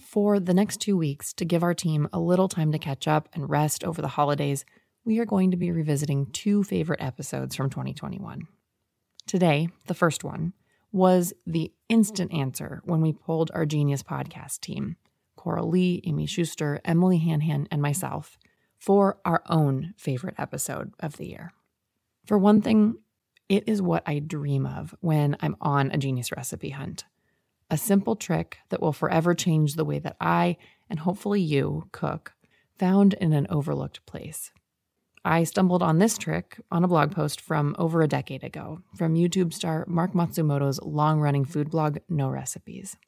For the next two weeks, to give our team a little time to catch up and rest over the holidays, we are going to be revisiting two favorite episodes from 2021. Today, the first one, was the instant answer when we pulled our Genius podcast team, Coral Lee, Amy Schuster, Emily Hanhan, and myself, for our own favorite episode of the year. For one thing, it is what I dream of when I'm on a genius recipe hunt a simple trick that will forever change the way that I, and hopefully you, cook, found in an overlooked place. I stumbled on this trick on a blog post from over a decade ago from YouTube star Marc Matsumoto's long running food blog, No Recipes.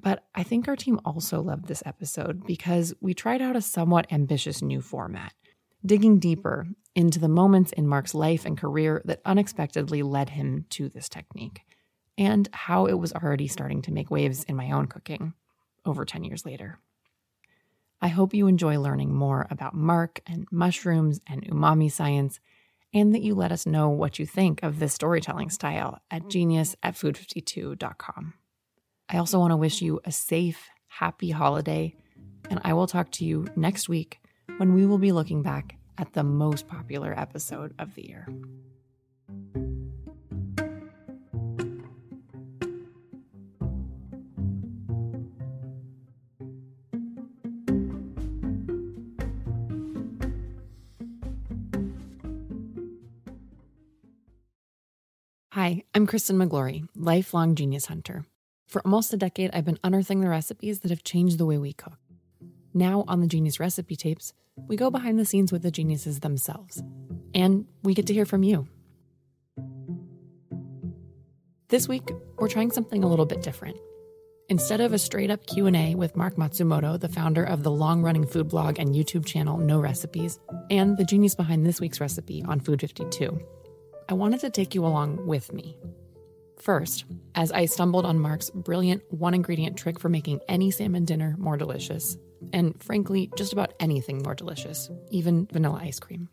But I think our team also loved this episode because we tried out a somewhat ambitious new format, digging deeper into the moments in Marc's life and career that unexpectedly led him to this technique and how it was already starting to make waves in my own cooking over 10 years later. I hope you enjoy learning more about Marc and mushrooms and umami science, and that you let us know what you think of this storytelling style at genius at food52.com. I also want to wish you a safe, happy holiday, and I will talk to you next week when we will be looking back at the most popular episode of the year. I'm Kristen Miglore, lifelong genius hunter. For almost a decade, I've been unearthing the recipes that have changed the way we cook. Now, on the Genius Recipe Tapes, we go behind the scenes with the geniuses themselves, and we get to hear from you. This week, we're trying something a little bit different. Instead of a straight-up Q&A with Marc Matsumoto, the founder of the long-running food blog and YouTube channel No Recipes, and the genius behind this week's recipe on Food 52, I wanted to take you along with me. First, as I stumbled on Marc's brilliant one ingredient trick for making any salmon dinner more delicious, and frankly, just about anything more delicious, even vanilla ice cream.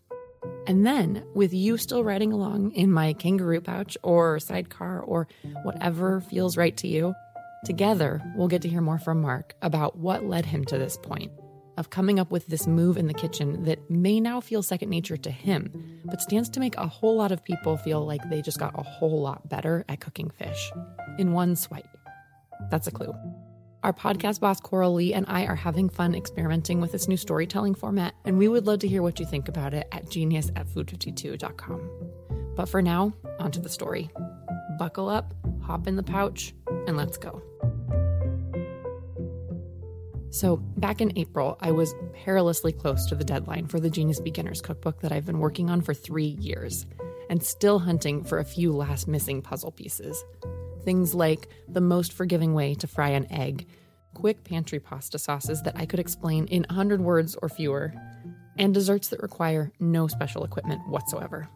And then, with you still riding along in my kangaroo pouch or sidecar or whatever feels right to you, together we'll get to hear more from Marc about what led him to this point of coming up with this move in the kitchen that may now feel second nature to him, but stands to make a whole lot of people feel like they just got a whole lot better at cooking fish in one swipe. That's a clue. Our podcast boss, Coral Lee, and I are having fun experimenting with this new storytelling format, and we would love to hear what you think about it at genius at food52.com. But for now, onto the story. Buckle up, hop in the pouch, and let's go. So, back in April, I was perilously close to the deadline for the Genius Beginners Cookbook that I've been working on for three years, and still hunting for a few last missing puzzle pieces. Things like the most forgiving way to fry an egg, quick pantry pasta sauces that I could explain in 100 words or fewer, and desserts that require no special equipment whatsoever.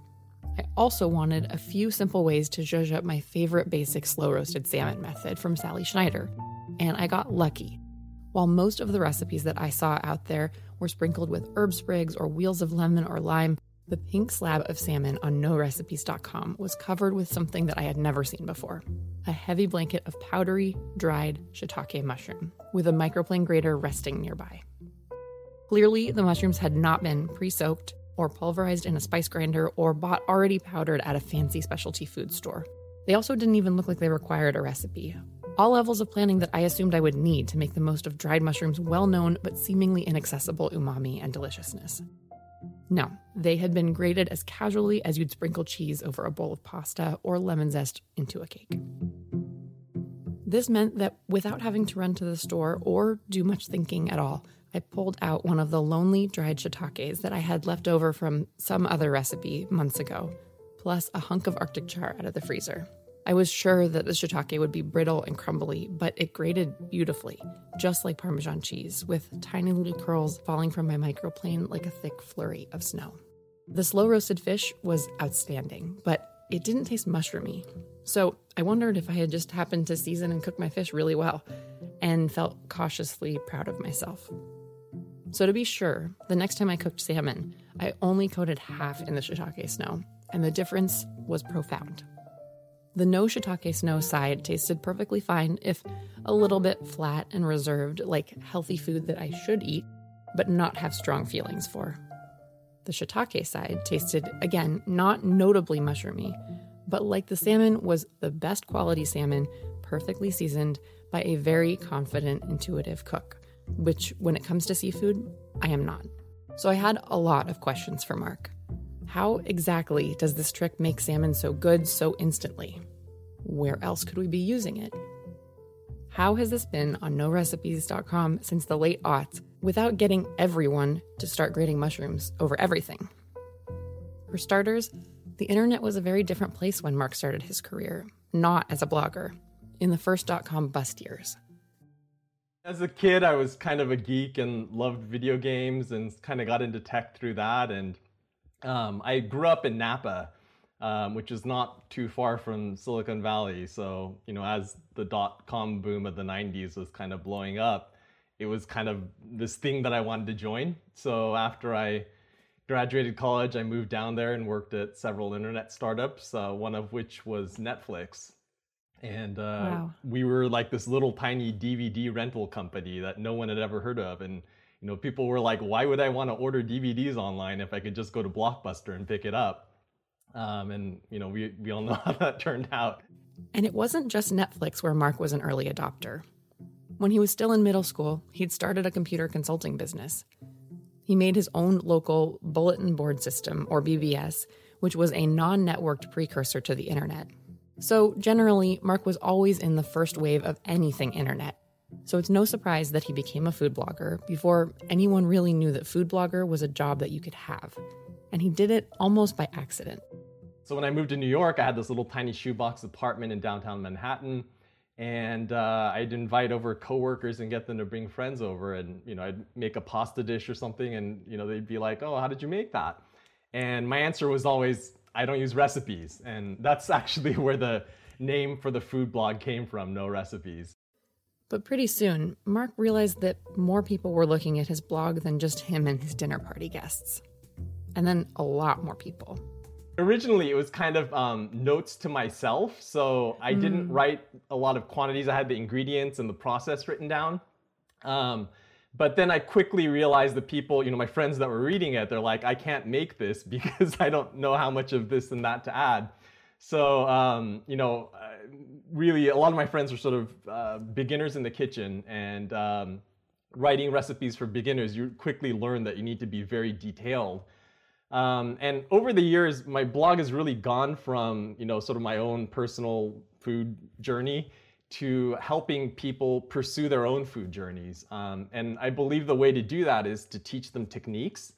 I also wanted a few simple ways to zhuzh up my favorite basic slow roasted salmon method from Sally Schneider, and I got lucky while most of the recipes that I saw out there were sprinkled with herb sprigs or wheels of lemon or lime, the pink slab of salmon on norecipes.com was covered with something that I had never seen before a heavy blanket of powdery, dried shiitake mushroom, with a microplane grater resting nearby. Clearly, the mushrooms had not been pre soaked or pulverized in a spice grinder or bought already powdered at a fancy specialty food store. They also didn't even look like they required a recipe, all levels of planning that I assumed I would need to make the most of dried mushrooms' well known but seemingly inaccessible umami and deliciousness. No, they had been grated as casually as you'd sprinkle cheese over a bowl of pasta or lemon zest into a cake. This meant that without having to run to the store or do much thinking at all, I pulled out one of the lonely dried shiitakes that I had left over from some other recipe months ago, plus a hunk of Arctic char out of the freezer. I was sure that the shiitake would be brittle and crumbly, but it grated beautifully, just like Parmesan cheese, with tiny little curls falling from my microplane like a thick flurry of snow. The slow roasted fish was outstanding, but it didn't taste mushroomy. So I wondered if I had just happened to season and cook my fish really well, and felt cautiously proud of myself. So, to be sure, the next time I cooked salmon, I only coated half in the shiitake snow, and the difference was profound. The no shiitake snow side tasted perfectly fine, if a little bit flat and reserved, like healthy food that I should eat, but not have strong feelings for. The shiitake side tasted, again, not notably mushroomy, but like the salmon was the best quality salmon, perfectly seasoned by a very confident, intuitive cook which, when it comes to seafood, I am not. So I had a lot of questions for Marc. How exactly does this trick make salmon so good so instantly? Where else could we be using it? How has this been on norecipes.com since the late aughts without getting everyone to start grating mushrooms over everything? For starters, the internet was a very different place when Marc started his career, not as a blogger, in the first dot com bust years. As a kid, I was kind of a geek and loved video games and kind of got into tech through that. And um, I grew up in Napa, um, which is not too far from Silicon Valley. So, you know, as the dot com boom of the 90s was kind of blowing up, it was kind of this thing that I wanted to join. So, after I graduated college, I moved down there and worked at several internet startups, uh, one of which was Netflix and uh, wow. we were like this little tiny DVD rental company that no one had ever heard of, and you know people were like, "Why would I want to order DVDs online if I could just go to Blockbuster and pick it up?" Um, and you know we we all know how that turned out. And it wasn't just Netflix where Marc was an early adopter. When he was still in middle school, he'd started a computer consulting business. He made his own local bulletin board system, or BBS, which was a non networked precursor to the internet. So, generally, Marc was always in the first wave of anything internet. So, it's no surprise that he became a food blogger before anyone really knew that food blogger was a job that you could have. And he did it almost by accident. So, when I moved to New York, I had this little tiny shoebox apartment in downtown Manhattan. And uh, I'd invite over coworkers and get them to bring friends over, and you know, I'd make a pasta dish or something, and you know, they'd be like, "Oh, how did you make that?" And my answer was always, I don't use recipes. And that's actually where the name for the food blog came from no recipes. But pretty soon, Marc realized that more people were looking at his blog than just him and his dinner party guests. And then a lot more people. Originally, it was kind of um, notes to myself. So I mm. didn't write a lot of quantities. I had the ingredients and the process written down. Um, but then I quickly realized the people, you know, my friends that were reading it, they're like, I can't make this because I don't know how much of this and that to add. So, um, you know, really, a lot of my friends are sort of uh, beginners in the kitchen and um, writing recipes for beginners. You quickly learn that you need to be very detailed. Um, and over the years, my blog has really gone from, you know, sort of my own personal food journey to helping people pursue their own food journeys. Um, and I believe the way to do that is to teach them techniques.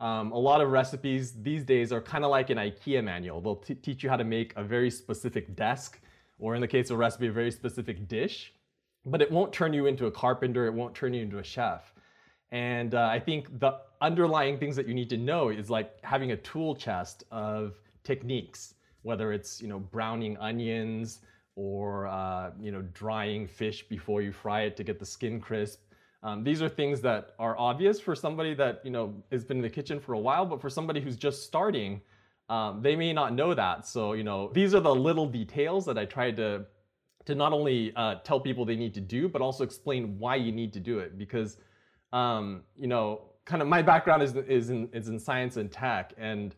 Um, a lot of recipes these days are kind of like an IKEA manual. They'll teach you how to make a very specific desk, or in the case of a recipe, a very specific dish, but it won't turn you into a carpenter, it won't turn you into a chef. And uh, I think the underlying things that you need to know is like having a tool chest of techniques, whether it's you know browning onions, or uh, you know drying fish before you fry it to get the skin crisp. Um, these are things that are obvious for somebody that you know has been in the kitchen for a while, but for somebody who's just starting, um, they may not know that. So you know these are the little details that I try to to not only uh, tell people they need to do, but also explain why you need to do it. Because um, you know, kind of my background is is in is in science and tech, and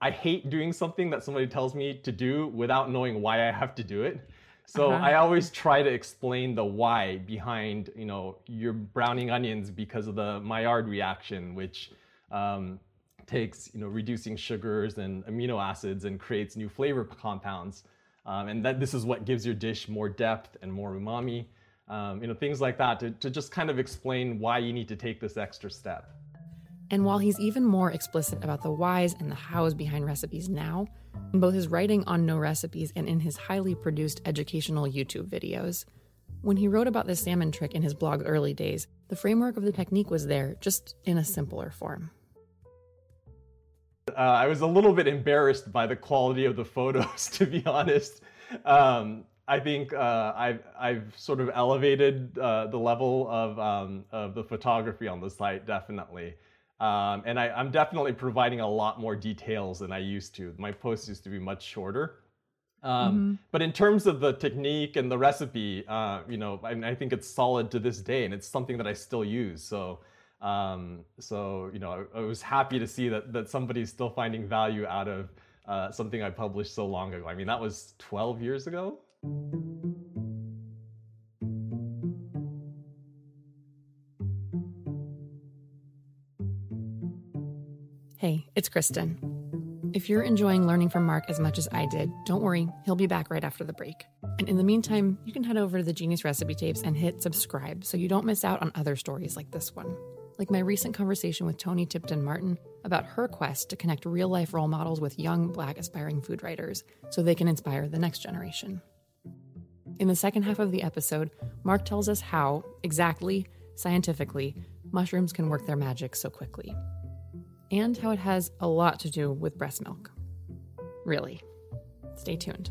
I hate doing something that somebody tells me to do without knowing why I have to do it. So uh-huh. I always try to explain the why behind, you know, you're browning onions because of the Maillard reaction, which um, takes you know reducing sugars and amino acids and creates new flavor compounds. Um, and that this is what gives your dish more depth and more umami. Um, you know things like that to, to just kind of explain why you need to take this extra step. And while he's even more explicit about the whys and the hows behind recipes now, in both his writing on No Recipes and in his highly produced educational YouTube videos, when he wrote about the salmon trick in his blog early days, the framework of the technique was there, just in a simpler form. Uh, I was a little bit embarrassed by the quality of the photos, to be honest. Um, I think uh, I've, I've sort of elevated uh, the level of, um, of the photography on the site, definitely. Um, and I, am definitely providing a lot more details than I used to. My posts used to be much shorter. Um, mm-hmm. But in terms of the technique and the recipe, uh, you know, I, I, think it's solid to this day, and it's something that I still use. So, um, so you know, I, I, was happy to see that that somebody's still finding value out of uh, something I published so long ago. I mean, that was 12 years ago. Hey, it's Kristen. If you're enjoying learning from Marc as much as I did, don't worry, he'll be back right after the break. And in the meantime, you can head over to the Genius Recipe Tapes and hit subscribe so you don't miss out on other stories like this one. Like my recent conversation with Toni Tipton Martin about her quest to connect real life role models with young Black aspiring food writers so they can inspire the next generation. In the second half of the episode, Marc tells us how, exactly, scientifically, mushrooms can work their magic so quickly and how it has a lot to do with breast milk. Really. Stay tuned.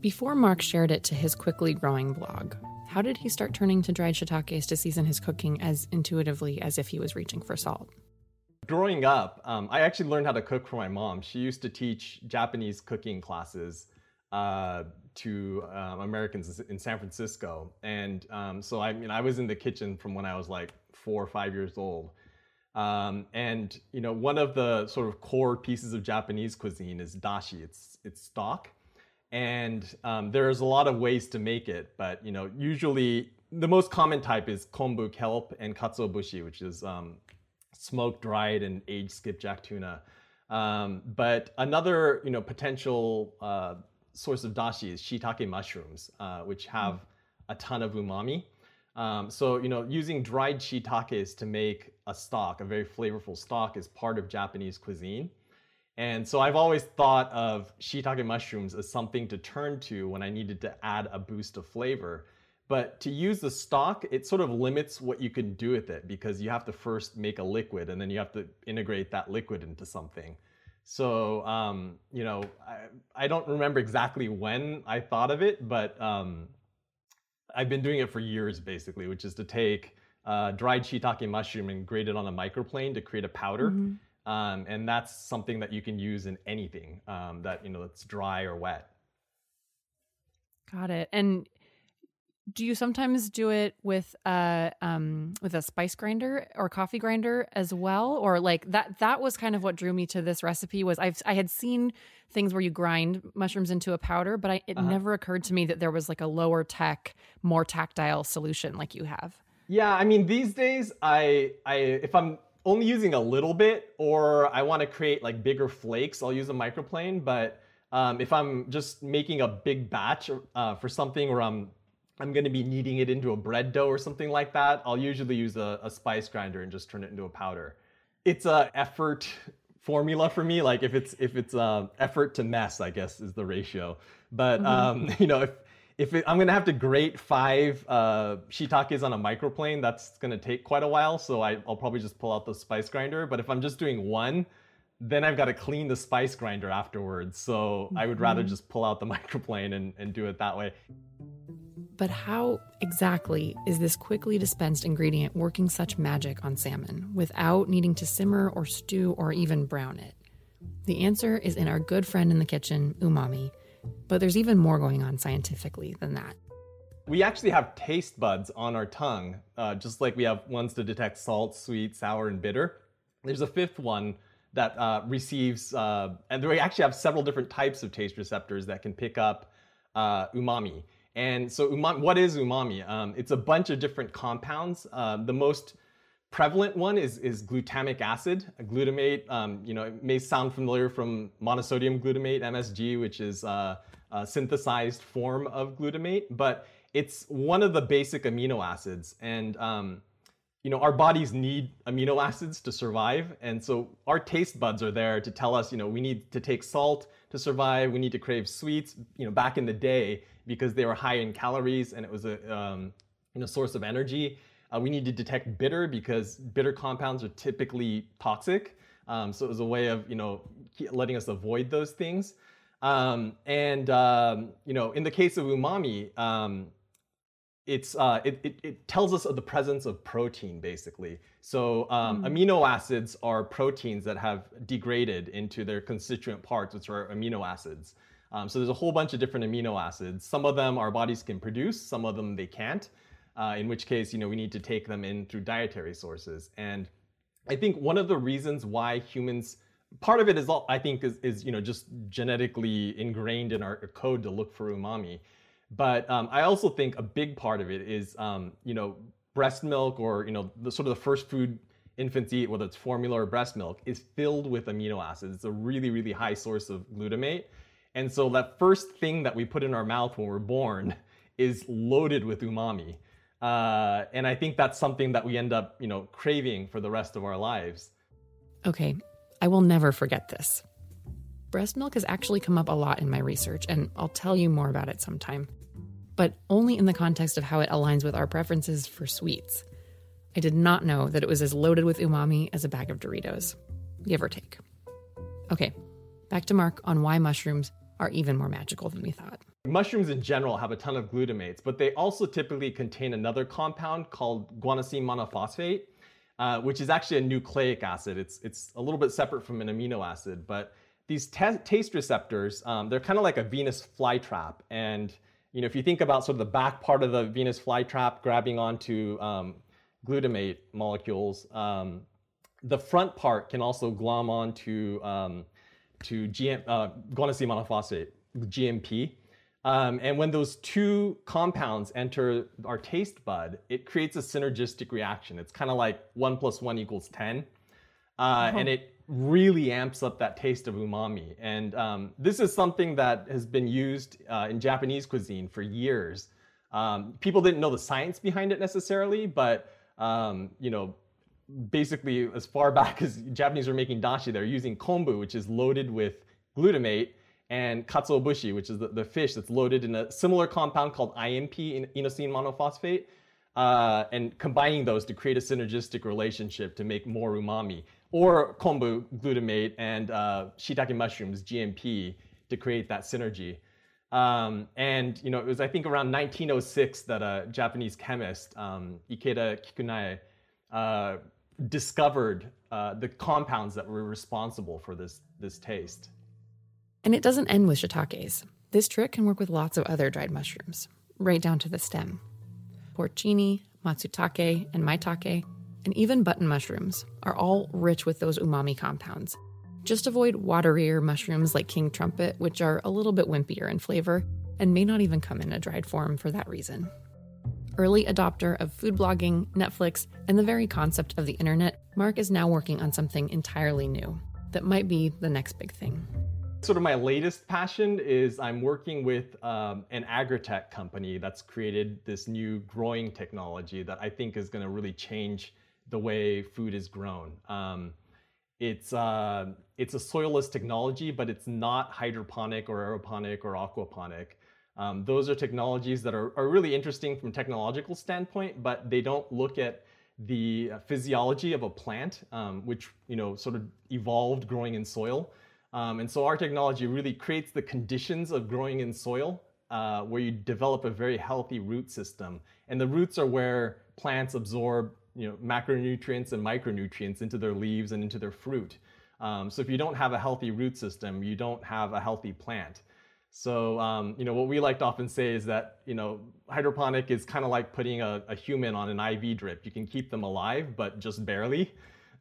before Marc shared it to his quickly growing blog, how did he start turning to dried shiitakes to season his cooking as intuitively as if he was reaching for salt? Growing up, um, I actually learned how to cook from my mom. She used to teach Japanese cooking classes uh, to um, Americans in San Francisco, and um, so I mean, I was in the kitchen from when I was like four or five years old. Um, and you know, one of the sort of core pieces of Japanese cuisine is dashi. It's it's stock, and um, there's a lot of ways to make it, but you know, usually the most common type is kombu kelp and katsuobushi, which is um, smoked, dried, and aged skipjack tuna. Um, but another, you know, potential uh, source of dashi is shiitake mushrooms, uh, which have a ton of umami. Um, so, you know, using dried shiitakes to make a stock, a very flavorful stock, is part of Japanese cuisine. And so I've always thought of shiitake mushrooms as something to turn to when I needed to add a boost of flavor. But to use the stock, it sort of limits what you can do with it because you have to first make a liquid and then you have to integrate that liquid into something. So, um, you know, I, I, don't remember exactly when I thought of it, but um, I've been doing it for years basically, which is to take uh, dried shiitake mushroom and grate it on a microplane to create a powder. Mm-hmm. Um, and that's something that you can use in anything um, that you know that's dry or wet. Got it. And do you sometimes do it with a um, with a spice grinder or coffee grinder as well, or like that? That was kind of what drew me to this recipe. Was I've I had seen things where you grind mushrooms into a powder, but I, it uh-huh. never occurred to me that there was like a lower tech, more tactile solution like you have. Yeah, I mean these days, I I if I'm only using a little bit, or I want to create like bigger flakes, I'll use a microplane. But um, if I'm just making a big batch uh, for something where I'm I'm going to be kneading it into a bread dough or something like that, I'll usually use a, a, spice grinder and just turn it into a powder. it's a effort formula for me. Like if it's if it's uh, effort to mess, I guess is the ratio. But mm-hmm. um, you know, if if it, I'm gonna have to grate five uh, shiitakes on a microplane, that's gonna take quite a while. So I, I'll probably just pull out the spice grinder. But if I'm just doing one, then I've got to clean the spice grinder afterwards. So. I would rather mm-hmm. just pull out the microplane and, and do it that way. But how exactly is this quickly dispensed ingredient working such magic on salmon without needing to simmer or stew or even brown it? The answer is in our good friend in the kitchen, umami. But there's even more going on scientifically than that. We actually have taste buds on our tongue, uh, just like we have ones to detect salt, sweet, sour, and bitter. There's a fifth one that uh, receives, uh, and we actually have several different types of taste receptors that can pick up uh, umami. And so, umami, what is umami? Um, it's a bunch of different compounds. Uh, the most prevalent one is, is glutamic acid, glutamate. Um, you know, it may sound familiar from monosodium glutamate, MSG, which is uh, a synthesized form of glutamate, but it's one of the basic amino acids. And um, you know, our bodies need amino acids to survive. And so our taste buds are there to tell us, you know, we need to take salt to survive. We need to crave sweets, you know, back in the day because they were high in calories and it was a, um, you know, source of energy. Uh, we need to detect bitter because bitter compounds are typically toxic. Um, so it was a way of, you know, letting us avoid those things. Um, and, um, you know, in the case of umami, um, it's uh, it, it, it, tells us of the presence of protein basically. So um, mm. amino acids are proteins that have degraded into their constituent parts, which are amino acids. Um, so there's a whole bunch of different amino acids. Some of them our bodies can produce, some of them they can't. Uh, in which case, you know, we need to take them in through dietary sources. And I think one of the reasons why humans part of it is all I think is, is you know just genetically ingrained in our code to look for umami. But um, I also think a big part of it is, um, you know, breast milk or, you know, the sort of the first food infants eat, whether it's formula or breast milk, is filled with amino acids. It's a really, really high source of glutamate. And so that first thing that we put in our mouth when we're born is loaded with umami. Uh, and I think that's something that we end up, you know, craving for the rest of our lives. Okay, I will never forget this breast milk has actually come up a lot in my research, and I'll tell you more about it sometime. But only in the context of how it aligns with our preferences for sweets. I did not know that it was as loaded with umami as a bag of Doritos, give or take. Okay, back to Marc on why mushrooms are even more magical than we thought. Mushrooms in general have a ton of glutamates, but they also typically contain another compound called guanosine monophosphate, uh, which is actually a nucleic acid. It's, it's a little bit separate from an amino acid, but these taste receptors, um, they're kind of like a Venus flytrap. And you know, if you think about sort of the back part of the Venus flytrap grabbing onto um, glutamate molecules, um, the front part can also glom onto um, to GM, uh, guanosine monophosphate, GMP. Um, and when those two compounds enter our taste bud, it creates a synergistic reaction. It's kind of like one plus one equals 10. Uh, uh-huh. And it really amps up that taste of umami. And um, this is something that has been used uh, in Japanese cuisine for years. Um, people didn't know the science behind it necessarily, but um, you know, basically as far back as Japanese were making dashi, they're using kombu, which is loaded with glutamate, and katsuobushi, which is the, the fish that's loaded in a similar compound called IMP, inosine monophosphate. Uh, and combining those to create a synergistic relationship to make more umami or kombu glutamate and uh, shiitake mushrooms GMP to create that synergy. Um, and you know, it was I think around 1906 that a Japanese chemist, um, Ikeda Kikunae, uh, discovered uh, the compounds that were responsible for this this taste. And it doesn't end with shiitakes. This trick can work with lots of other dried mushrooms, right down to the stem. Porcini, matsutake, and maitake and even button mushrooms are all rich with those umami compounds. Just avoid waterier mushrooms like king trumpet, which are a little bit wimpier in flavor and may not even come in a dried form for that reason. Early adopter of food blogging, Netflix, and the very concept of the internet, Marc is now working on something entirely new that might be the next big thing. Sort of my latest passion is I'm working with um, an agritech company that's created this new growing technology that I think is going to really change the way food is grown. Um, it's uh, it's a soilless technology, but it's not hydroponic or aeroponic or aquaponic. Um, those are technologies that are, are really interesting from a technological standpoint, but they don't look at the physiology of a plant, um, which you know sort of evolved growing in soil. Um, and so our technology really creates the conditions of growing in soil uh, where you develop a very healthy root system. And the roots are where plants absorb you know, macronutrients and micronutrients into their leaves and into their fruit. Um, so if you don't have a healthy root system, you don't have a healthy plant. So um, you know what we like to often say is that you know hydroponic is kind of like putting a, a, human on an IV drip. You can keep them alive, but just barely.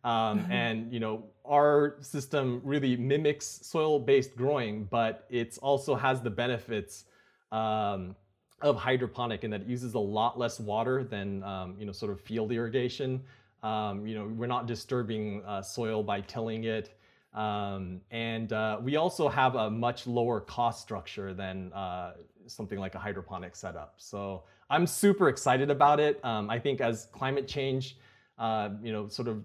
Um, mm-hmm. And you know our system really mimics soil-based growing, but it also has the benefits um, of hydroponic in that it uses a lot less water than um, you know sort of field irrigation. Um, you know we're not disturbing uh, soil by tilling it, um, and uh, we also have a much lower cost structure than uh, something like a hydroponic setup. So I'm super excited about it. Um, I think as climate change, uh, you know, sort of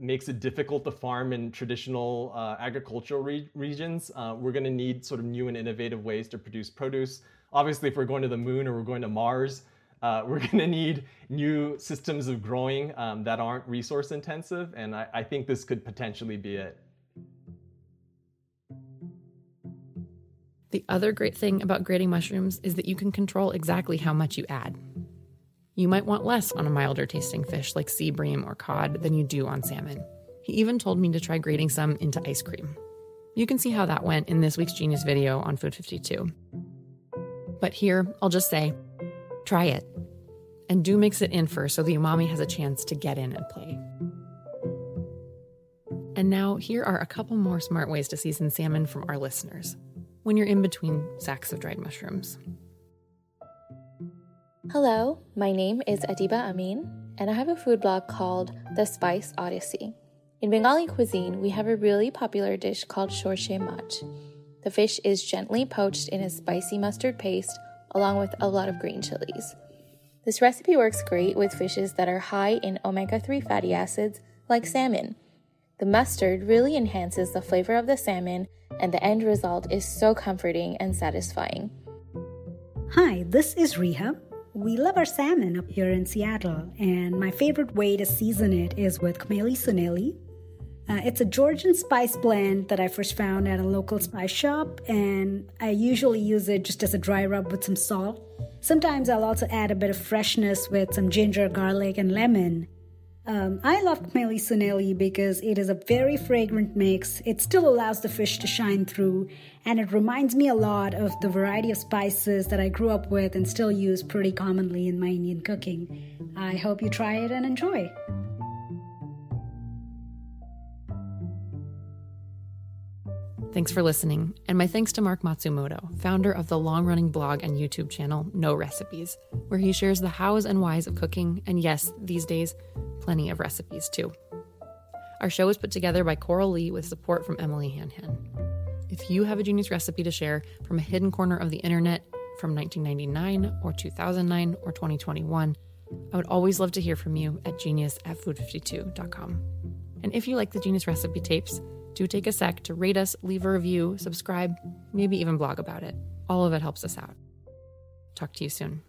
makes it difficult to farm in traditional uh, agricultural re- regions, we're going to need sort of new and innovative ways to produce produce obviously, if we're going to the moon or we're going to Mars, uh, we're going to need new systems of growing um, that aren't resource intensive. And I, I think this could potentially be it. The other great thing about grating mushrooms is that you can control exactly how much you add. You might want less on a milder tasting fish like sea bream or cod than you do on salmon. He even told me to try grating some into ice cream. You can see how that went in this week's Genius video on Food 52. But here, I'll just say try it. And do mix it in first so the umami has a chance to get in and play. And now, here are a couple more smart ways to season salmon from our listeners when you're in between sacks of dried mushrooms. Hello, my name is Adiba Amin, and I have a food blog called The Spice Odyssey. In Bengali cuisine, we have a really popular dish called shorshe mach. The fish is gently poached in a spicy mustard paste along with a lot of green chilies. This recipe works great with fishes that are high in omega 3 fatty acids like salmon. The mustard really enhances the flavor of the salmon, and the end result is so comforting and satisfying. Hi, this is Riha. We love our salmon up here in Seattle, and my favorite way to season it is with Khmeli Suneli, uh, it's a Georgian spice blend that I first found at a local spice shop, and I usually use it just as a dry rub with some salt. Sometimes I'll also add a bit of freshness with some ginger, garlic, and lemon. Um, I love Khmeli Suneli because it is a very fragrant mix. It still allows the fish to shine through, and it reminds me a lot of the variety of spices that I grew up with and still use pretty commonly in my Indian cooking. I hope you try it and enjoy. Thanks for listening, and my thanks to Marc Matsumoto, founder of the long running blog and YouTube channel No Recipes, where he shares the hows and whys of cooking, and yes, these days, plenty of recipes too. Our show is put together by Coral Lee with support from Emily Hanhan. If you have a genius recipe to share from a hidden corner of the internet from 1999 or 2009 or 2021, I would always love to hear from you at genius at food52.com. And if you like the Genius Recipe tapes, do take a sec to rate us, leave a review, subscribe, maybe even blog about it. All of it helps us out. Talk to you soon.